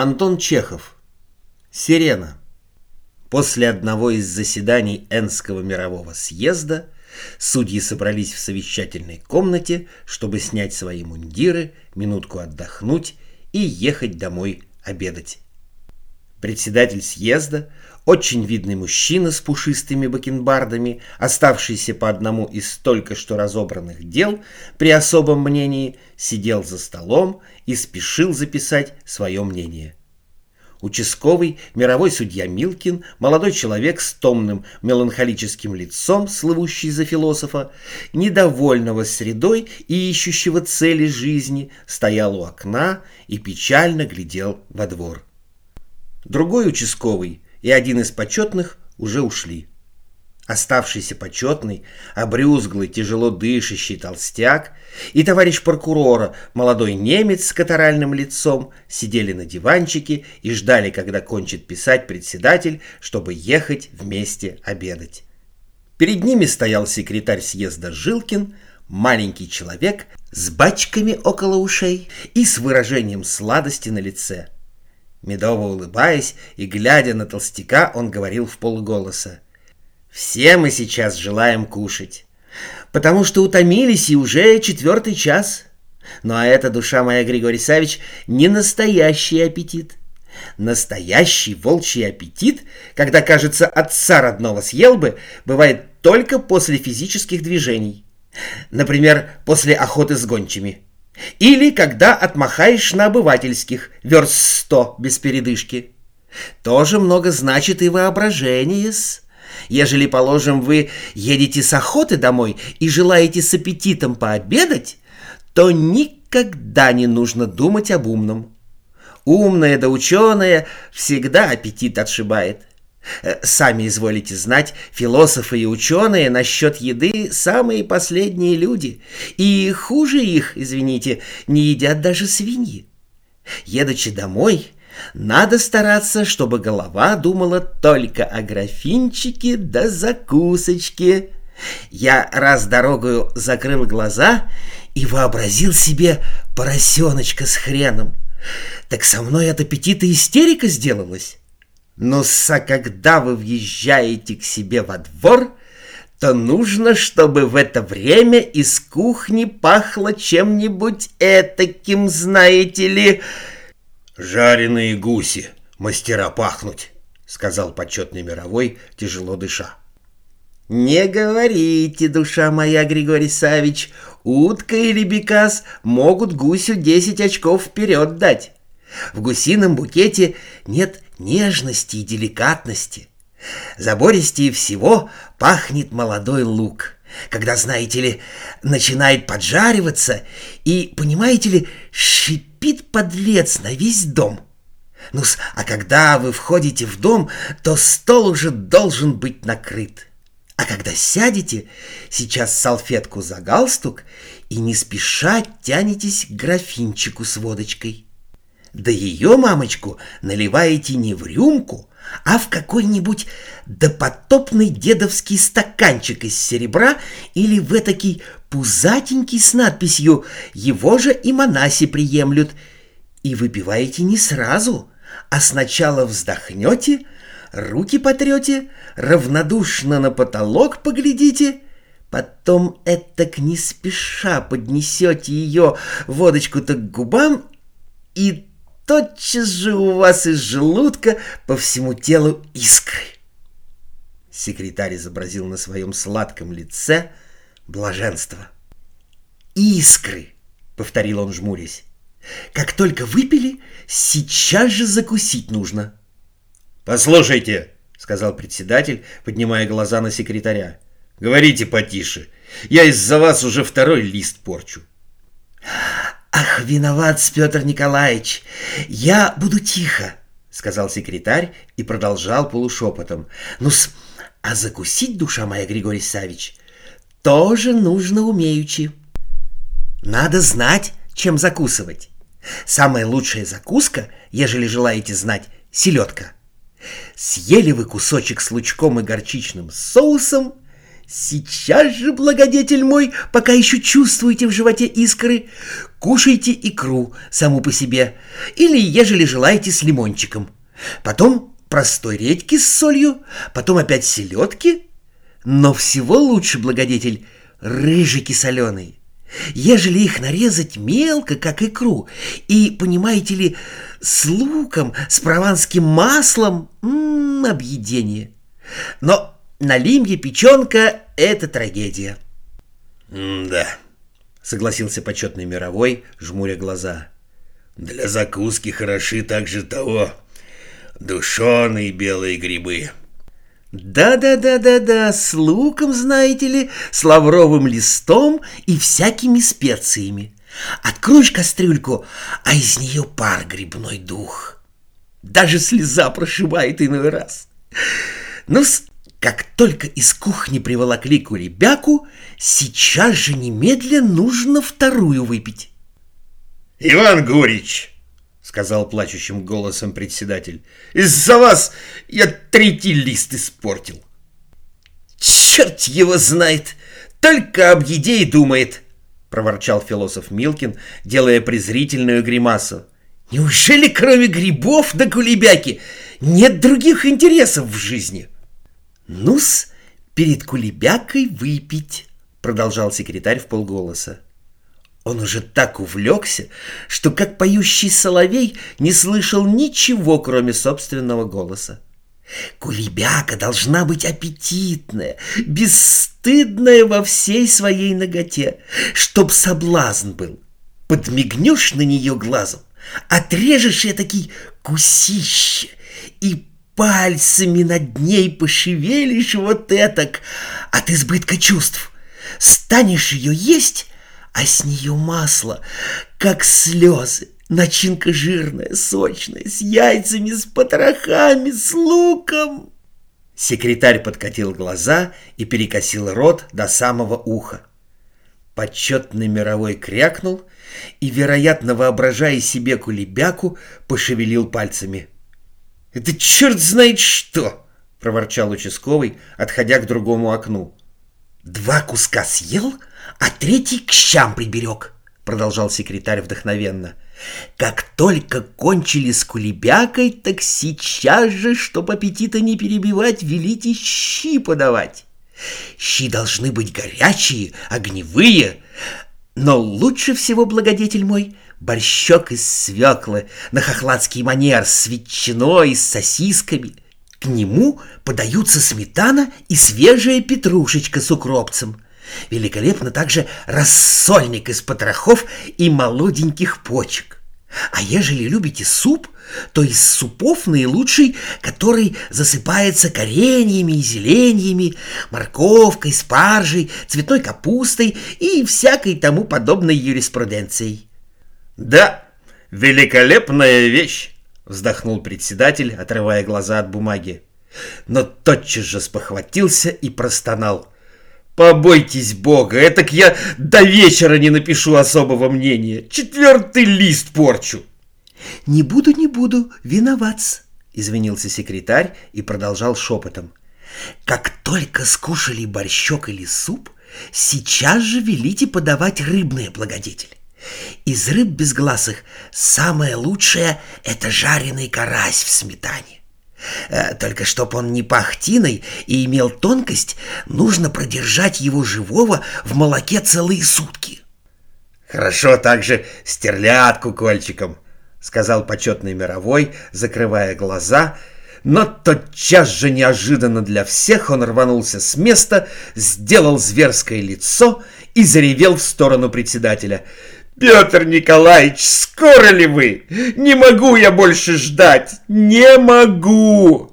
Антон Чехов. Сирена. После одного из заседаний Энского мирового съезда судьи собрались в совещательной комнате, чтобы снять свои мундиры, минутку отдохнуть и ехать домой обедать. Председатель съезда, очень видный мужчина с пушистыми бакенбардами, оставшийся по одному из только что разобранных дел, при особом мнении, сидел за столом и спешил записать свое мнение. Участковый, мировой судья Милкин, молодой человек с томным меланхолическим лицом, слывущий за философа, недовольного средой и ищущего цели жизни, стоял у окна и печально глядел во двор. Другой участковый и один из почетных уже ушли. Оставшийся почетный, обрюзглый, тяжело дышащий толстяк и товарищ прокурора, молодой немец с катаральным лицом, сидели на диванчике и ждали, когда кончит писать председатель, чтобы ехать вместе обедать. Перед ними стоял секретарь съезда Жилкин, маленький человек с бачками около ушей и с выражением сладости на лице – Медово улыбаясь и глядя на толстяка, он говорил в полголоса. «Все мы сейчас желаем кушать, потому что утомились и уже четвертый час. Ну а это, душа моя, Григорий Савич, не настоящий аппетит. Настоящий волчий аппетит, когда, кажется, отца родного съел бы, бывает только после физических движений. Например, после охоты с гончими». Или когда отмахаешь на обывательских верст сто без передышки. Тоже много значит и воображение -с. Ежели, положим, вы едете с охоты домой и желаете с аппетитом пообедать, то никогда не нужно думать об умном. Умное да ученое всегда аппетит отшибает. Э, сами изволите знать, философы и ученые насчет еды самые последние люди. И хуже их, извините, не едят даже свиньи. Едучи домой, надо стараться, чтобы голова думала только о графинчике да закусочке. Я раз дорогою закрыл глаза и вообразил себе поросеночка с хреном. Так со мной от аппетита истерика сделалась. Но а когда вы въезжаете к себе во двор, то нужно, чтобы в это время из кухни пахло чем-нибудь этаким, знаете ли... «Жареные гуси, мастера пахнуть», — сказал почетный мировой, тяжело дыша. «Не говорите, душа моя, Григорий Савич, утка или бекас могут гусю десять очков вперед дать. В гусином букете нет нежности и деликатности. Забористее всего пахнет молодой лук, когда, знаете ли, начинает поджариваться и, понимаете ли, шипит подлец на весь дом. ну а когда вы входите в дом, то стол уже должен быть накрыт. А когда сядете, сейчас салфетку за галстук и не спеша тянетесь к графинчику с водочкой. Да ее, мамочку, наливаете не в рюмку, а в какой-нибудь допотопный дедовский стаканчик из серебра или в этакий пузатенький с надписью «Его же и монаси приемлют». И выпиваете не сразу, а сначала вздохнете, руки потрете, равнодушно на потолок поглядите — Потом этак не спеша поднесете ее водочку-то к губам и тотчас же у вас из желудка по всему телу искры. Секретарь изобразил на своем сладком лице блаженство. «Искры!» — повторил он, жмурясь. «Как только выпили, сейчас же закусить нужно». «Послушайте!» — сказал председатель, поднимая глаза на секретаря. «Говорите потише. Я из-за вас уже второй лист порчу». «Ах, виноват, Петр Николаевич! Я буду тихо!» — сказал секретарь и продолжал полушепотом. ну а закусить, душа моя, Григорий Савич, тоже нужно умеючи. Надо знать, чем закусывать. Самая лучшая закуска, ежели желаете знать, селедка. Съели вы кусочек с лучком и горчичным соусом, Сейчас же, благодетель мой, пока еще чувствуете в животе искры, кушайте икру саму по себе, или, ежели желаете, с лимончиком. Потом простой редьки с солью, потом опять селедки. Но всего лучше, благодетель, рыжики соленые. Ежели их нарезать мелко, как икру, и, понимаете ли, с луком, с прованским маслом, м -м, объедение. Но на лимье печенка — это трагедия. «Да», — согласился почетный мировой, жмуря глаза. «Для закуски хороши также того душеные белые грибы». Да-да-да-да-да, с луком, знаете ли, с лавровым листом и всякими специями. Откроешь кастрюльку, а из нее пар грибной дух. Даже слеза прошибает иной раз. ну как только из кухни приволокли кулебяку, сейчас же немедленно нужно вторую выпить. «Иван Гурич!» — сказал плачущим голосом председатель. «Из-за вас я третий лист испортил». «Черт его знает! Только об еде и думает!» — проворчал философ Милкин, делая презрительную гримасу. «Неужели кроме грибов да кулебяки нет других интересов в жизни?» «Ну-с, перед кулебякой выпить», — продолжал секретарь в полголоса. Он уже так увлекся, что, как поющий соловей, не слышал ничего, кроме собственного голоса. Кулебяка должна быть аппетитная, бесстыдная во всей своей ноготе, чтоб соблазн был. Подмигнешь на нее глазом, отрежешь этакий кусище и пальцами над ней пошевелишь вот этак от избытка чувств. Станешь ее есть, а с нее масло, как слезы. Начинка жирная, сочная, с яйцами, с потрохами, с луком. Секретарь подкатил глаза и перекосил рот до самого уха. Почетный мировой крякнул и, вероятно, воображая себе кулебяку, пошевелил пальцами. «Это черт знает что!» — проворчал участковый, отходя к другому окну. «Два куска съел, а третий к щам приберег», — продолжал секретарь вдохновенно. «Как только кончили с кулебякой, так сейчас же, чтоб аппетита не перебивать, велите щи подавать. Щи должны быть горячие, огневые, но лучше всего, благодетель мой, борщок из свеклы на хохладский манер с ветчиной, с сосисками. К нему подаются сметана и свежая петрушечка с укропцем. Великолепно также рассольник из потрохов и молоденьких почек. А ежели любите суп, то из супов наилучший, который засыпается кореньями и зеленьями, морковкой, спаржей, цветной капустой и всякой тому подобной юриспруденцией. «Да, великолепная вещь!» — вздохнул председатель, отрывая глаза от бумаги. Но тотчас же спохватился и простонал. «Побойтесь Бога, этак я до вечера не напишу особого мнения. Четвертый лист порчу!» «Не буду, не буду, виноват», — извинился секретарь и продолжал шепотом. «Как только скушали борщок или суп, сейчас же велите подавать рыбные благодетели. Из рыб безгласых самое лучшее — это жареный карась в сметане. Э, только чтоб он не пах тиной и имел тонкость, нужно продержать его живого в молоке целые сутки. Хорошо также стерлядку кольчиком, сказал почетный мировой, закрывая глаза, но тотчас же неожиданно для всех он рванулся с места, сделал зверское лицо и заревел в сторону председателя — Петр Николаевич, скоро ли вы? Не могу я больше ждать. Не могу.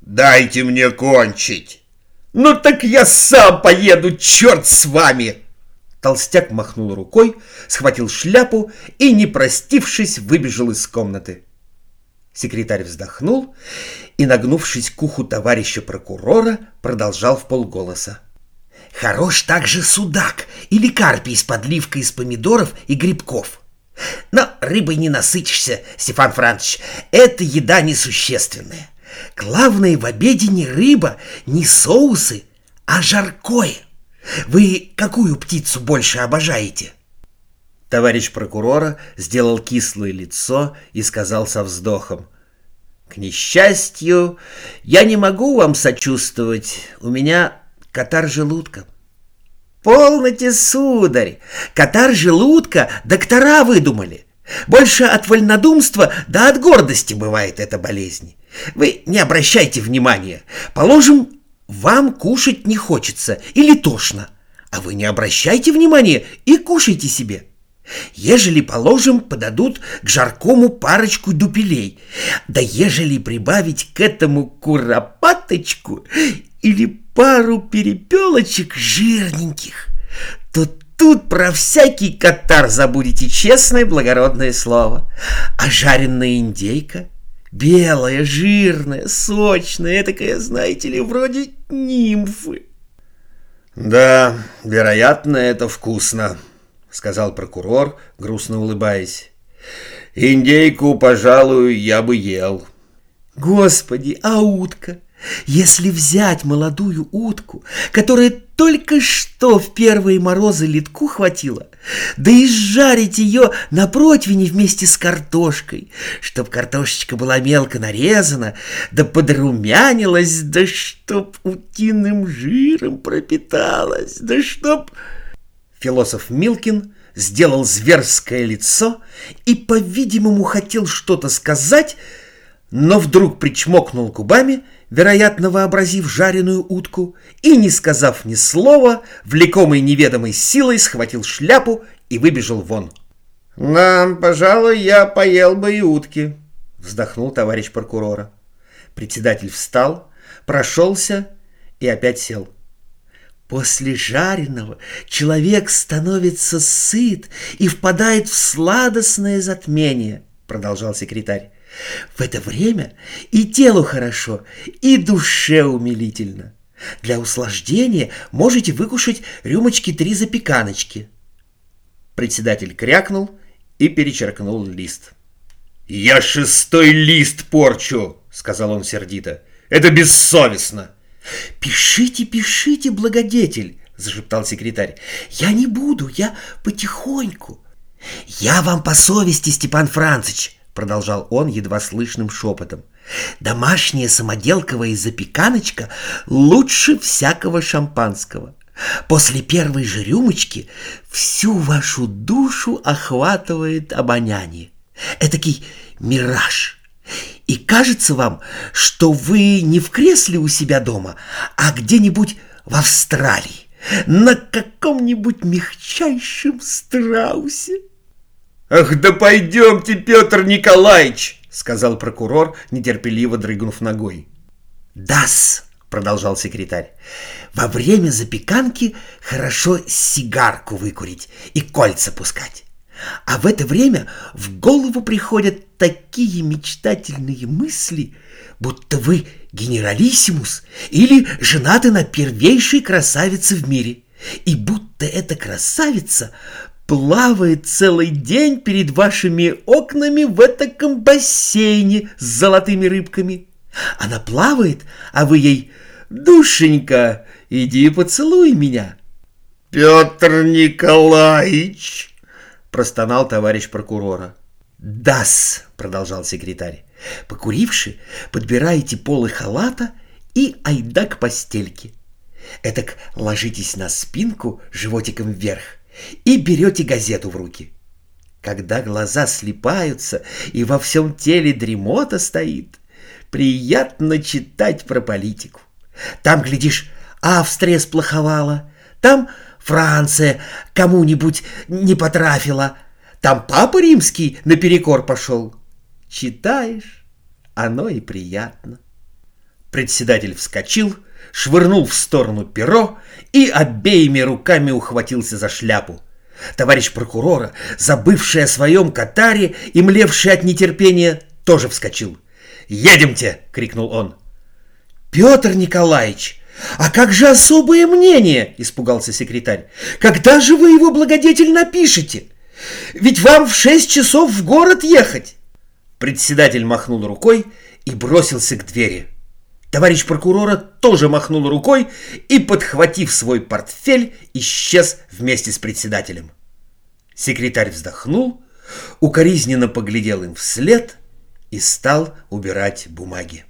Дайте мне кончить. Ну так я сам поеду, черт с вами. Толстяк махнул рукой, схватил шляпу и, не простившись, выбежал из комнаты. Секретарь вздохнул и, нагнувшись к уху товарища прокурора, продолжал в полголоса. Хорош также судак или карпий с подливкой из помидоров и грибков. Но рыбой не насытишься, Стефан Францович. Это еда несущественная. Главное в обеде не рыба, не соусы, А жаркое? Вы какую птицу больше обожаете? Товарищ прокурора сделал кислое лицо и сказал со вздохом. К несчастью, я не могу вам сочувствовать. У меня катар желудка. Полноте, сударь! Катар желудка доктора выдумали. Больше от вольнодумства да от гордости бывает эта болезнь. Вы не обращайте внимания. Положим, вам кушать не хочется или тошно, а вы не обращайте внимания и кушайте себе. Ежели, положим, подадут к жаркому парочку дупелей, да ежели прибавить к этому куропаточку или пару перепелочек жирненьких, то тут про всякий катар забудете честное благородное слово. А жареная индейка — Белая, жирная, сочная, такая, знаете ли, вроде нимфы. Да, вероятно, это вкусно, сказал прокурор, грустно улыбаясь. Индейку, пожалуй, я бы ел. Господи, а утка? Если взять молодую утку, которая только что в первые морозы литку хватило, да и жарить ее на противне вместе с картошкой, чтоб картошечка была мелко нарезана, да подрумянилась, да чтоб утиным жиром пропиталась, да чтоб... Философ Милкин сделал зверское лицо и, по-видимому, хотел что-то сказать, но вдруг причмокнул губами, вероятно, вообразив жареную утку, и, не сказав ни слова, влекомый неведомой силой схватил шляпу и выбежал вон. «Да, пожалуй, я поел бы и утки», — вздохнул товарищ прокурора. Председатель встал, прошелся и опять сел. После жареного человек становится сыт и впадает в сладостное затмение, продолжал секретарь. В это время и телу хорошо, и душе умилительно. Для услаждения можете выкушать рюмочки три запеканочки. Председатель крякнул и перечеркнул лист. «Я шестой лист порчу!» — сказал он сердито. «Это бессовестно!» «Пишите, пишите, благодетель!» — зашептал секретарь. «Я не буду, я потихоньку!» «Я вам по совести, Степан Францич!» Продолжал он едва слышным шепотом. Домашняя самоделковая запеканочка лучше всякого шампанского. После первой же рюмочки всю вашу душу охватывает обоняние. Этакий мираж. И кажется вам, что вы не в кресле у себя дома, а где-нибудь в Австралии, на каком-нибудь мягчайшем страусе. «Ах, да пойдемте, Петр Николаевич!» — сказал прокурор, нетерпеливо дрыгнув ногой. «Дас!» — продолжал секретарь. «Во время запеканки хорошо сигарку выкурить и кольца пускать. А в это время в голову приходят такие мечтательные мысли, будто вы генералиссимус или женаты на первейшей красавице в мире, и будто эта красавица плавает целый день перед вашими окнами в этом бассейне с золотыми рыбками. Она плавает, а вы ей «Душенька, иди поцелуй меня». «Петр Николаевич!» — простонал товарищ прокурора. «Дас!» — продолжал секретарь. «Покуривши, подбираете полы халата и айда к постельке. Этак ложитесь на спинку животиком вверх и берете газету в руки. Когда глаза слипаются и во всем теле дремота стоит, приятно читать про политику. Там, глядишь, Австрия сплоховала, там Франция кому-нибудь не потрафила, там Папа Римский наперекор пошел. Читаешь, оно и приятно. Председатель вскочил, швырнул в сторону перо и обеими руками ухватился за шляпу. Товарищ прокурора, забывший о своем катаре и млевший от нетерпения, тоже вскочил. «Едемте!» — крикнул он. «Петр Николаевич, а как же особое мнение?» — испугался секретарь. «Когда же вы его благодетель напишете? Ведь вам в шесть часов в город ехать!» Председатель махнул рукой и бросился к двери. Товарищ прокурора тоже махнул рукой и, подхватив свой портфель, исчез вместе с председателем. Секретарь вздохнул, укоризненно поглядел им вслед и стал убирать бумаги.